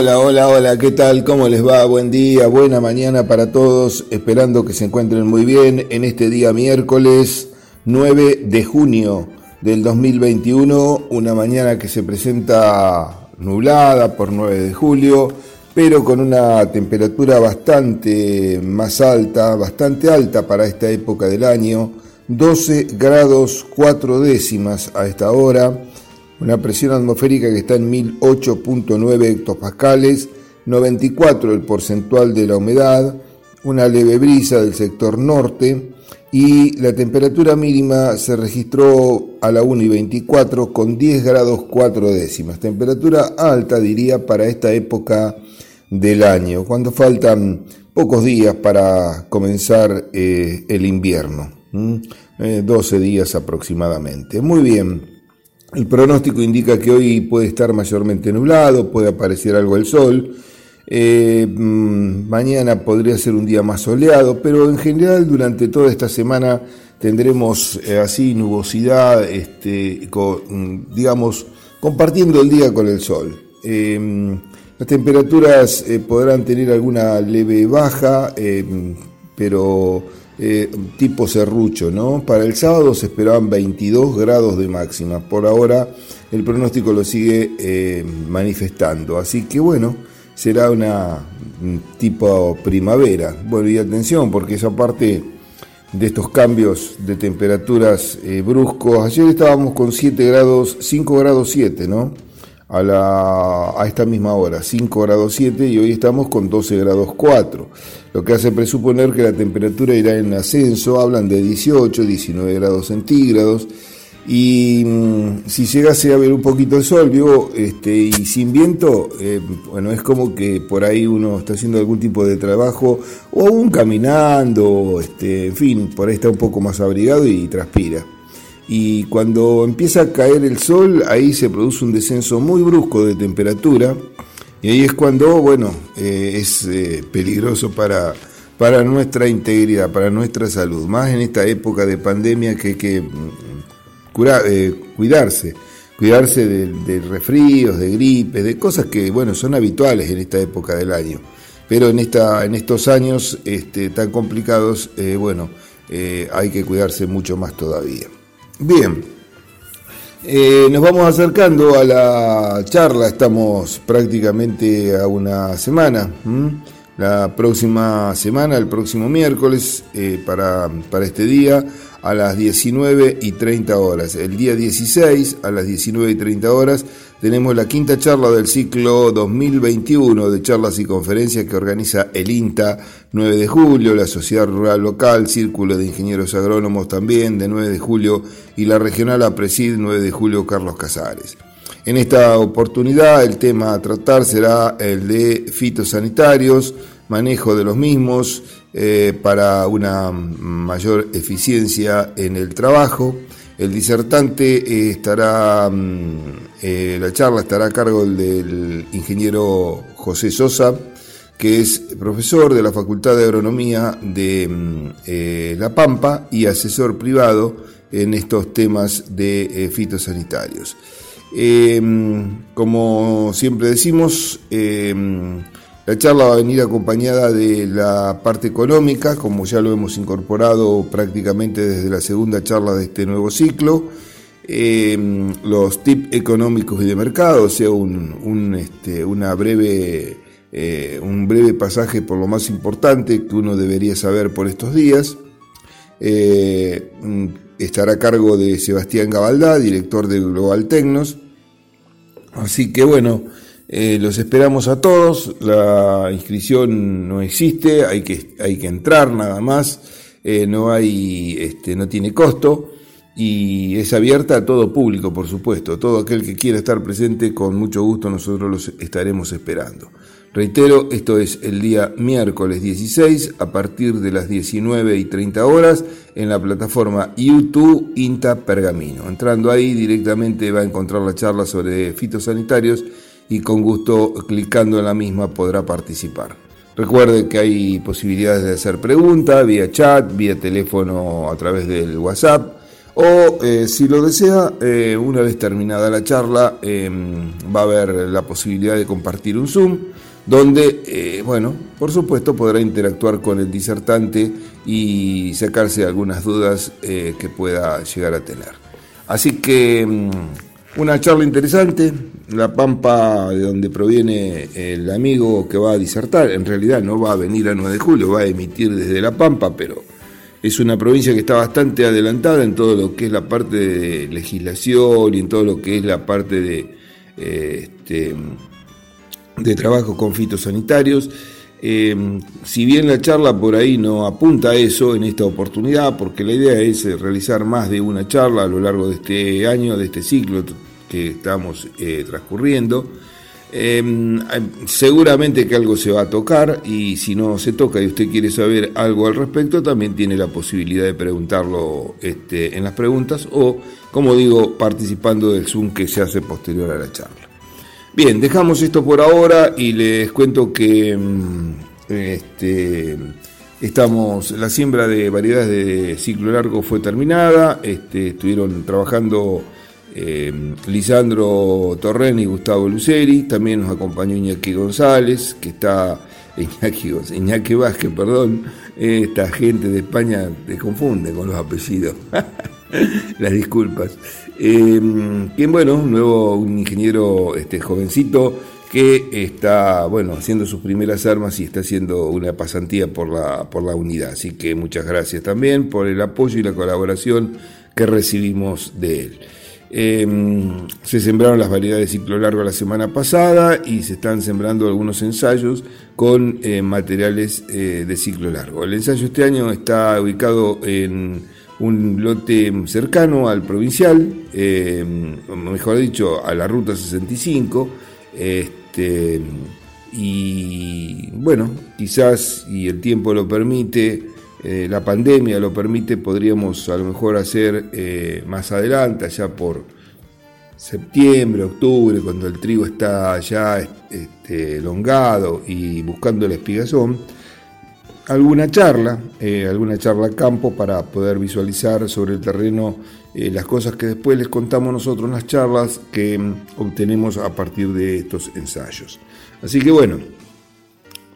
Hola, hola, hola, ¿qué tal? ¿Cómo les va? Buen día, buena mañana para todos, esperando que se encuentren muy bien en este día miércoles 9 de junio del 2021, una mañana que se presenta nublada por 9 de julio, pero con una temperatura bastante más alta, bastante alta para esta época del año, 12 grados 4 décimas a esta hora una presión atmosférica que está en 1008.9 hectopascales, 94 el porcentual de la humedad, una leve brisa del sector norte y la temperatura mínima se registró a la 1 y 24 con 10 grados 4 décimas. Temperatura alta diría para esta época del año, cuando faltan pocos días para comenzar eh, el invierno, 12 eh, días aproximadamente. Muy bien. El pronóstico indica que hoy puede estar mayormente nublado, puede aparecer algo el sol. Eh, mm, mañana podría ser un día más soleado, pero en general durante toda esta semana tendremos eh, así nubosidad, este, mm, digamos, compartiendo el día con el sol. Eh, las temperaturas podrán tener alguna leve baja, pero eh, tipo serrucho, ¿no? Para el sábado se esperaban 22 grados de máxima. Por ahora el pronóstico lo sigue eh, manifestando. Así que bueno, será una tipo primavera. Bueno, y atención, porque esa parte de estos cambios de temperaturas eh, bruscos, ayer estábamos con 7 grados, 5 grados 7, ¿no? a, la, a esta misma hora, 5 grados 7 y hoy estamos con 12 grados 4, lo que hace presuponer que la temperatura irá en ascenso, hablan de 18, 19 grados centígrados y mm, si llegase a ver un poquito el sol, vivo, este, y sin viento, eh, bueno, es como que por ahí uno está haciendo algún tipo de trabajo o aún caminando, este, en fin, por ahí está un poco más abrigado y transpira. Y cuando empieza a caer el sol, ahí se produce un descenso muy brusco de temperatura y ahí es cuando, bueno, eh, es eh, peligroso para, para nuestra integridad, para nuestra salud, más en esta época de pandemia que hay que mm, eh, cuidarse, cuidarse de, de, resfríos, de gripes, de cosas que, bueno, son habituales en esta época del año. Pero en, esta, en estos años este, tan complicados, bueno, hay que cuidarse mucho más todavía. Bien, eh, nos vamos acercando a la charla, estamos prácticamente a una semana. La próxima semana, el próximo miércoles, eh, para, para este día, a las 19 y 30 horas. El día 16 a las 19 y 30 horas tenemos la quinta charla del ciclo 2021 de charlas y conferencias que organiza el INTA 9 de julio, la Sociedad Rural Local, Círculo de Ingenieros Agrónomos también de 9 de julio y la Regional APRESID 9 de julio Carlos Casares. En esta oportunidad el tema a tratar será el de fitosanitarios, manejo de los mismos, eh, para una mayor eficiencia en el trabajo. El disertante eh, estará, mm, eh, la charla estará a cargo del ingeniero José Sosa, que es profesor de la Facultad de Agronomía de mm, La Pampa y asesor privado en estos temas de fitosanitarios. como siempre decimos, la charla va a venir acompañada de la parte económica, como ya lo hemos incorporado prácticamente desde la segunda charla de este nuevo ciclo. Em, los tips económicos y de mercado, o sea, un, este, una breve, eh, un breve pasaje por lo más importante que uno debería saber por estos días. Eh, estará a cargo de Sebastián Gabaldá, director de Global Tecnos. Así que bueno, eh, los esperamos a todos, la inscripción no existe, hay que, hay que entrar nada más, eh, no, hay, este, no tiene costo y es abierta a todo público, por supuesto. Todo aquel que quiera estar presente, con mucho gusto nosotros los estaremos esperando. Reitero, esto es el día miércoles 16 a partir de las 19 y 30 horas en la plataforma YouTube INTA Pergamino. Entrando ahí directamente va a encontrar la charla sobre fitosanitarios y con gusto clicando en la misma podrá participar. Recuerde que hay posibilidades de hacer preguntas vía chat, vía teléfono a través del WhatsApp o si lo desea, una vez terminada la charla, em, va a haber la posibilidad de compartir un Zoom donde, bueno, por supuesto podrá interactuar con el disertante y sacarse algunas dudas que pueda llegar a tener. Así que em, una charla interesante, La Pampa de donde proviene el amigo que va a disertar, en realidad no va a venir a 9 de julio, va a emitir desde La Pampa, pero es una provincia que está bastante adelantada en todo lo que es la parte de legislación y en todo lo que es la parte de, eh, este, de trabajo con fitosanitarios. Eh, si bien la charla por ahí no apunta a eso en esta oportunidad, porque la idea es realizar más de una charla a lo largo de este año, de este ciclo que estamos eh, transcurriendo. Em, seguramente que algo se va a tocar y si no se toca y usted quiere saber algo al respecto, también tiene la posibilidad de preguntarlo este, en las preguntas o, como digo, participando del Zoom que se hace posterior a la charla. Bien, dejamos esto por ahora y les cuento que em, este, estamos, la siembra de variedades de ciclo largo fue terminada, este, estuvieron trabajando eh, Lisandro Torren y Gustavo Luceri, también nos acompañó Iñaki González, que está, Iñaki, Iñaki Vázquez, perdón, esta gente de España te confunde con los apellidos, las disculpas. Eh, bueno, un nuevo, un ingeniero este, jovencito que está, bueno, haciendo sus primeras armas y está haciendo una pasantía por la, por la unidad. Así que muchas gracias también por el apoyo y la colaboración que recibimos de él. Em, se sembraron las variedades de ciclo largo la semana pasada y se están sembrando algunos ensayos con eh, materiales eh, de ciclo largo. El ensayo este año está ubicado en un lote cercano al provincial, em, mejor dicho, a la ruta 65. Este, y bueno, quizás, y el tiempo lo permite, eh, la pandemia lo permite, podríamos a lo mejor hacer eh, más adelante, allá por septiembre, octubre, cuando el trigo está ya este, elongado y buscando la espigazón, alguna charla, eh, alguna charla campo para poder visualizar sobre el terreno las cosas que después les contamos nosotros en las charlas que mm, obtenemos a partir de estos ensayos. Así que bueno,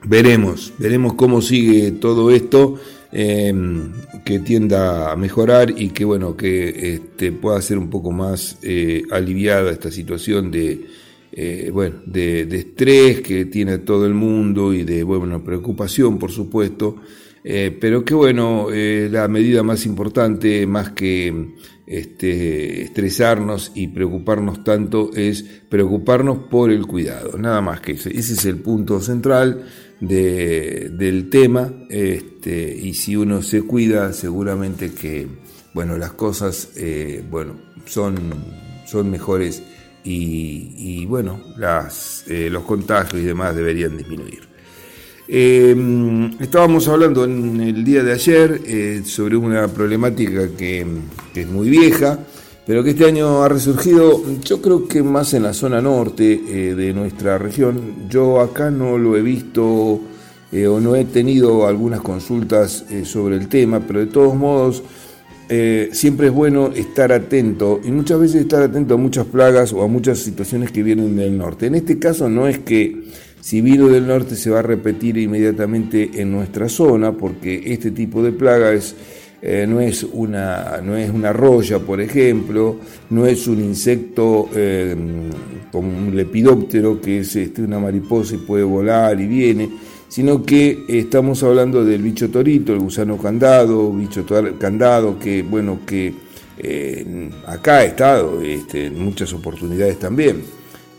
veremos, veremos cómo sigue todo esto Em, que tienda a mejorar y que bueno que este, pueda ser un poco más eh, aliviada esta situación de eh, bueno de, estrés que tiene todo el mundo y de bueno preocupación por supuesto. Eh, pero que bueno la medida más importante más que este, estresarnos y preocuparnos tanto es preocuparnos por el cuidado nada más que ese, ese es el punto central del tema este, y si uno se cuida seguramente que bueno las cosas eh, bueno son, son mejores y, bueno las, eh, los contagios y demás deberían disminuir em, estábamos hablando en el día de ayer eh, sobre una problemática que, es muy vieja pero que este año ha resurgido, yo creo que más en la zona norte eh, de nuestra región. Yo acá no lo he visto o no he tenido algunas consultas sobre el tema, pero de todos modos siempre es bueno estar atento y muchas veces estar atento a muchas plagas o a muchas situaciones que vienen del norte. En este caso no es que si vino del norte se va a repetir inmediatamente en nuestra zona, porque este tipo de plaga es eh, no, es una, no es una roya, por ejemplo, no es un insecto eh, como un lepidóptero, que es este, una mariposa y puede volar y viene, sino que estamos hablando del bicho torito, el gusano candado, bicho candado, que bueno, que eh, acá ha estado este, en muchas oportunidades también.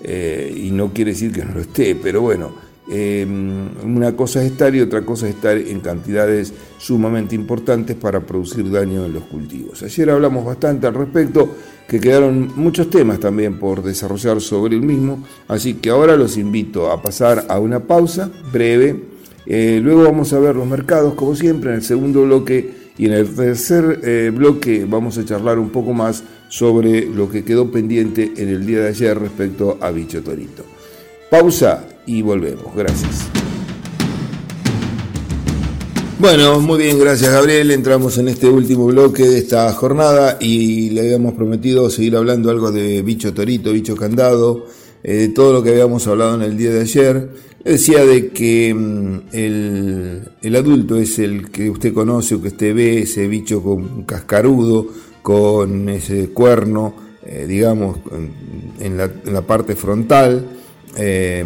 y no quiere decir que no lo esté, pero bueno, Em, una cosa es estar y otra cosa es estar en cantidades sumamente importantes para producir daño en los cultivos. Ayer hablamos bastante al respecto, que quedaron muchos temas también por desarrollar sobre el mismo, así que ahora los invito a pasar a una pausa breve. Eh, luego vamos a ver los mercados, como siempre, en el segundo bloque y en el tercer eh, bloque vamos a charlar un poco más sobre lo que quedó pendiente en el día de ayer respecto a Bicho Torito. Pausa y volvemos. Gracias. Bueno, muy bien, gracias Gabriel. Entramos en este último bloque de esta jornada y le habíamos prometido seguir hablando algo de bicho torito, bicho candado, eh, de todo lo que habíamos hablado en el día de ayer. Le decía de que mm, el, adulto es el que usted conoce o que usted ve, ese bicho con cascarudo, con ese cuerno, eh, digamos, en la, parte frontal. Eh,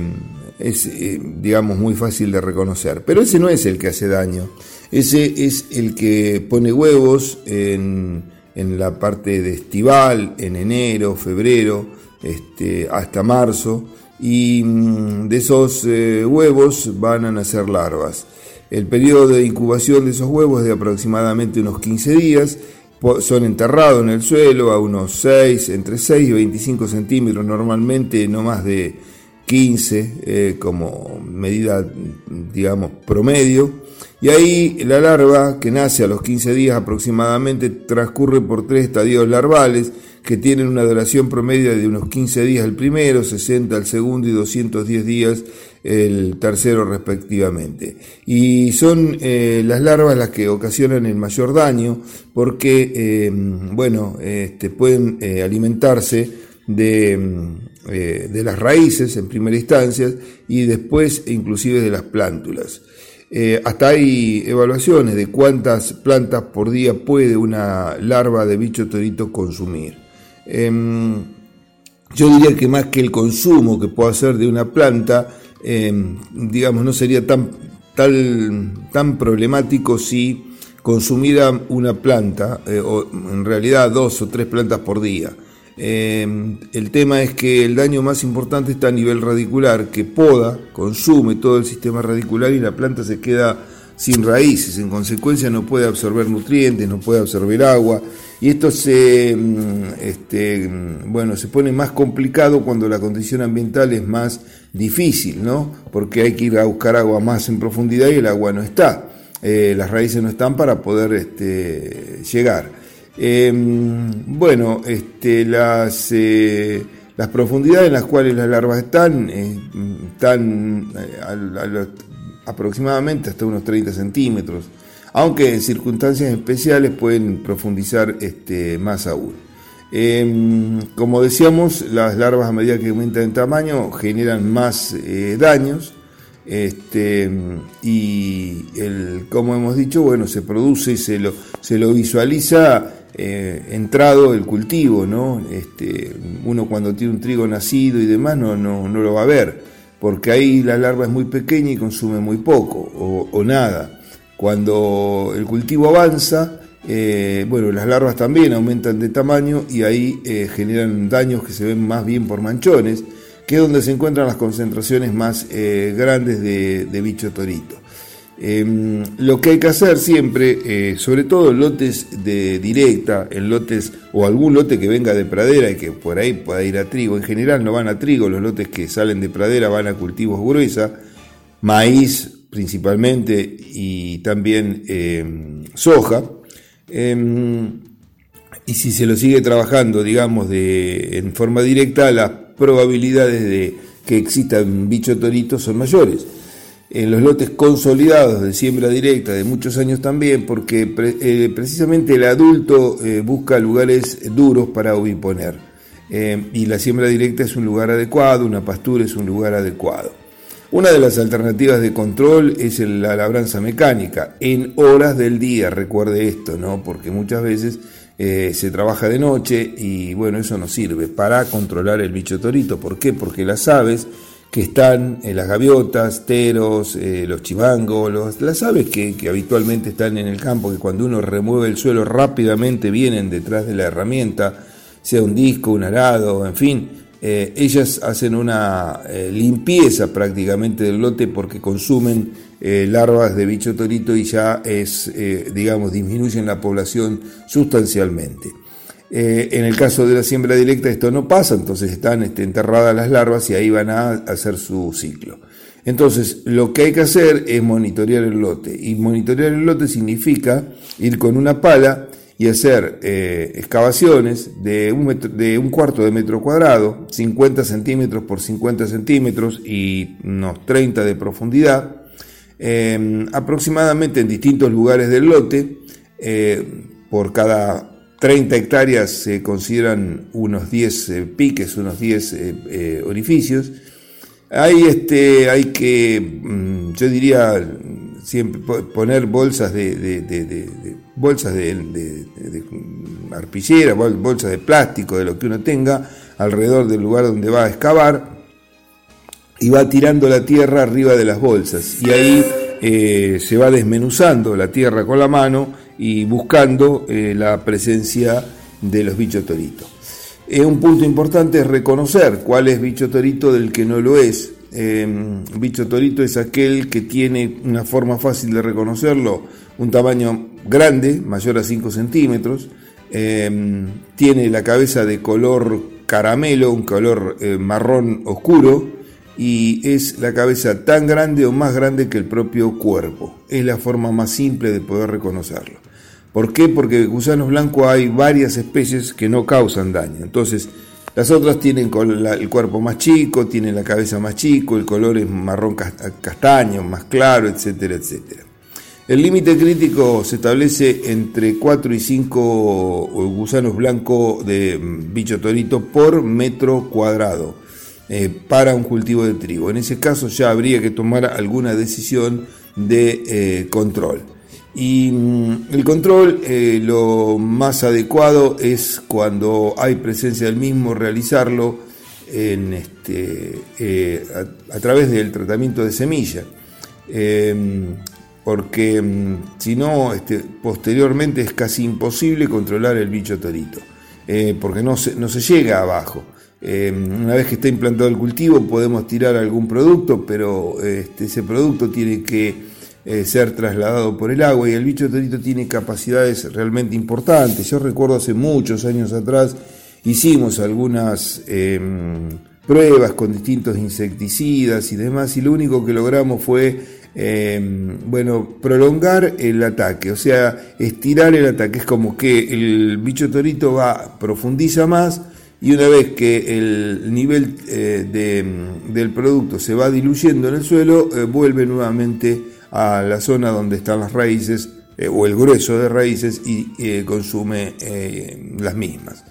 es, eh, digamos, muy fácil de reconocer. Pero ese no es el que hace daño. Ese es el que pone huevos en, en la parte de estival, en enero, febrero, este, hasta marzo. Y mm, de esos eh, huevos van a nacer larvas. El periodo de incubación de esos huevos es de aproximadamente unos 15 días. Son enterrados en el suelo a unos 6, entre 6 y 25 centímetros, normalmente no más de 15 eh, como medida, digamos, promedio. Y ahí la larva, que nace a los 15 días aproximadamente, transcurre por tres estadios larvales que tienen una duración promedio de unos 15 días el primero, 60 el segundo y 210 días el tercero respectivamente. Y son eh, las larvas las que ocasionan el mayor daño porque, eh, bueno, este, pueden alimentarse de eh, de las raíces en primera instancia y después inclusive de las plántulas. Eh, hasta hay evaluaciones de cuántas plantas por día puede una larva de bicho torito consumir. Em, yo diría que más que el consumo que puedo hacer de una planta, em, digamos, no sería tan, tan problemático si consumiera una planta, eh, o en realidad dos o tres plantas por día. Em, el tema es que el daño más importante está a nivel radicular, que poda, consume todo el sistema radicular y la planta se queda sin raíces, en consecuencia no puede absorber nutrientes, no puede absorber agua, y esto se, em, este, em, bueno, se pone más complicado cuando la condición ambiental es más difícil, ¿no? Porque hay que ir a buscar agua más en profundidad y el agua no está, eh, las raíces no están para poder este, llegar. Em, bueno, este, las, eh, las profundidades en las cuales las larvas están, eh, están eh, aproximadamente hasta unos 30 centímetros, aunque en circunstancias especiales pueden profundizar este, más aún. Em, como decíamos, las larvas a medida que aumentan en tamaño generan más daños. Este, y el, como hemos dicho, bueno, se produce y se lo, se lo visualiza eh, entrado el cultivo, ¿no? Este, uno cuando tiene un trigo nacido y demás no, no, no, lo va a ver, porque ahí la larva es muy pequeña y consume muy poco o, nada. Cuando el cultivo avanza, eh, bueno, las larvas también aumentan de tamaño y ahí eh, generan daños que se ven más bien por manchones, que es donde se encuentran las concentraciones más grandes de, de bicho torito. Em, lo que hay que hacer siempre, eh, sobre todo en lotes de directa, lotes o algún lote que venga de pradera y que por ahí pueda ir a trigo, en general no van a trigo, los lotes que salen de pradera van a cultivos gruesa, maíz principalmente y también em, soja. Em, y si se lo sigue trabajando, digamos, de, en forma directa, las probabilidades de que exista un bicho torito son mayores en los lotes consolidados de siembra directa de muchos años también, porque eh, precisamente el adulto eh, busca lugares duros para oviponer. Eh, y la siembra directa es un lugar adecuado, una pastura es un lugar adecuado. Una de las alternativas de control es la labranza mecánica, en horas del día, recuerde esto, ¿no? porque muchas veces se trabaja de noche y bueno, eso no sirve para controlar el bicho torito. ¿Por qué? Porque las aves que están en las gaviotas, teros, eh, los chivangos, las aves que, habitualmente están en el campo, que cuando uno remueve el suelo rápidamente vienen detrás de la herramienta, sea un disco, un arado, en fin, eh, ellas hacen una eh, limpieza prácticamente del lote porque consumen larvas de bicho torito y ya es, digamos, disminuyen la población sustancialmente. Eh, en el caso de la siembra directa esto no pasa, entonces están este, enterradas las larvas y ahí van a hacer su ciclo. Entonces, lo que hay que hacer es monitorear el lote. Y monitorear el lote significa ir con una pala y hacer eh, excavaciones de un, de un cuarto de metro cuadrado, 50 centímetros por 50 centímetros y unos 30 de profundidad, aproximadamente en distintos lugares del lote, por cada 30 hectáreas se consideran unos 10 piques, unos 10 orificios. Hay, este, hay que, mm, yo diría, siempre poner bolsas de, bolsas de, arpillera, bolsas de plástico, de lo que uno tenga, alrededor del lugar donde va a excavar, y va tirando la tierra arriba de las bolsas. Y ahí eh, se va desmenuzando la tierra con la mano y buscando eh, la presencia de los bichos toritos. un punto importante es reconocer cuál es bicho torito del que no lo es Em, bicho torito es aquel que tiene una forma fácil de reconocerlo, un tamaño grande, mayor a 5 centímetros, em, tiene la cabeza de color caramelo, un color eh, marrón oscuro, y es la cabeza tan grande o más grande que el propio cuerpo. Es la forma más simple de poder reconocerlo. ¿Por qué? Porque gusanos blancos hay varias especies que no causan daño. Entonces, las otras tienen el cuerpo más chico, tienen la cabeza más chico, el color es marrón castaño, más claro, etcétera, etcétera. El límite crítico se establece entre 4 y 5 gusanos blancos de mm, bicho torito por metro cuadrado eh, para un cultivo de trigo. En ese caso ya habría que tomar alguna decisión de eh, control. Y mm, el control, eh, lo más adecuado es cuando hay presencia del mismo, realizarlo este, eh, a, través del tratamiento de semilla. Em, porque mm, si no, este, posteriormente es casi imposible controlar el bicho torito, eh, porque no se, no se llega abajo. Em, una vez que está implantado el cultivo podemos tirar algún producto, pero este, ese producto tiene que eh, ser trasladado por el agua y el bicho torito tiene capacidades realmente importantes. Yo recuerdo hace muchos años atrás hicimos algunas em, pruebas con distintos insecticidas y demás y lo único que logramos fue em, bueno, prolongar el ataque, o sea, estirar el ataque. Es como que el bicho torito va, profundiza más y una vez que el nivel eh, del producto se va diluyendo en el suelo, eh, vuelve nuevamente a la zona donde están las raíces eh, o el grueso de raíces y eh, consume eh, las mismas.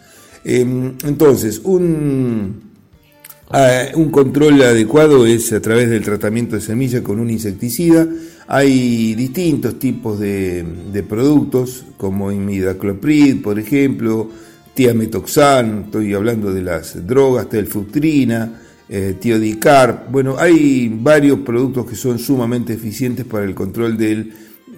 Em, entonces, un, un control adecuado es a través del tratamiento de semilla con un insecticida. Hay distintos tipos de, productos, como imidacloprid, por ejemplo, tiametoxan, estoy hablando de las drogas, telfutrina, eh, Dicar. Bueno, hay varios productos que son sumamente eficientes para el control del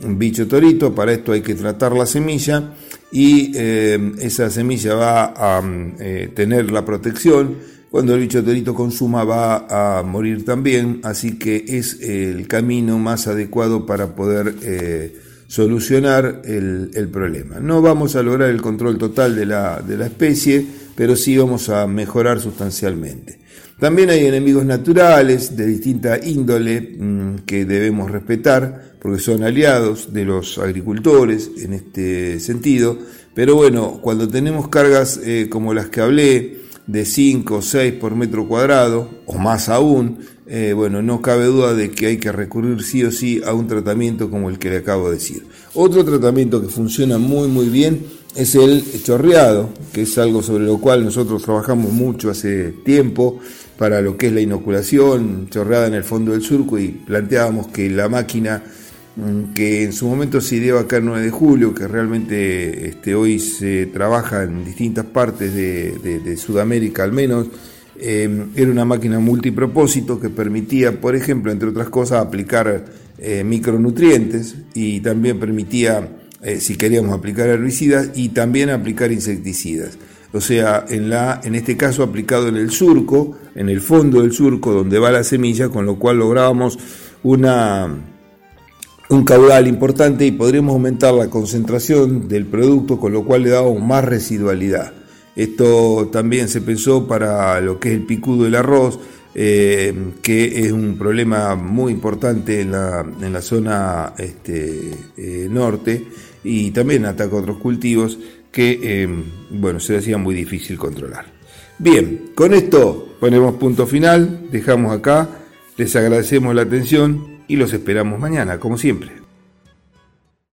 bicho torito. Para esto hay que tratar la semilla y eh, esa semilla va a eh, tener la protección. Cuando el bicho torito consuma va a morir también, así que es el camino más adecuado para poder eh, solucionar el, el, problema. No vamos a lograr el control total de la, de la especie, pero sí vamos a mejorar sustancialmente. También hay enemigos naturales de distinta índole mm, que debemos respetar porque son aliados de los agricultores en este sentido. Pero bueno, cuando tenemos cargas eh, como las que hablé, de 5 o 6 por metro cuadrado, o más aún, eh, bueno, no cabe duda de que hay que recurrir sí o sí a un tratamiento como el que le acabo de decir. Otro tratamiento que funciona muy muy bien es el chorreado, que es algo sobre lo cual nosotros trabajamos mucho hace tiempo para lo que es la inoculación, chorreada en el fondo del surco y planteábamos que la máquina mm, que en su momento se ideó acá el 9 de julio, que realmente este, hoy se trabaja en distintas partes de, Sudamérica al menos, em, era una máquina multipropósito que permitía, por ejemplo, entre otras cosas, aplicar eh, micronutrientes y también permitía, eh, si queríamos aplicar herbicidas, y también aplicar insecticidas o sea, en, la, en este caso aplicado en el surco, en el fondo del surco donde va la semilla, con lo cual lográbamos una, un caudal importante y podríamos aumentar la concentración del producto, con lo cual le dábamos más residualidad. Esto también se pensó para lo que es el picudo del arroz, eh, que es un problema muy importante en la, en la zona este, eh, norte y también ataca otros cultivos que em, bueno, se hacía muy difícil controlar. Bien, con esto ponemos punto final, dejamos acá, les agradecemos la atención, y los esperamos mañana, como siempre.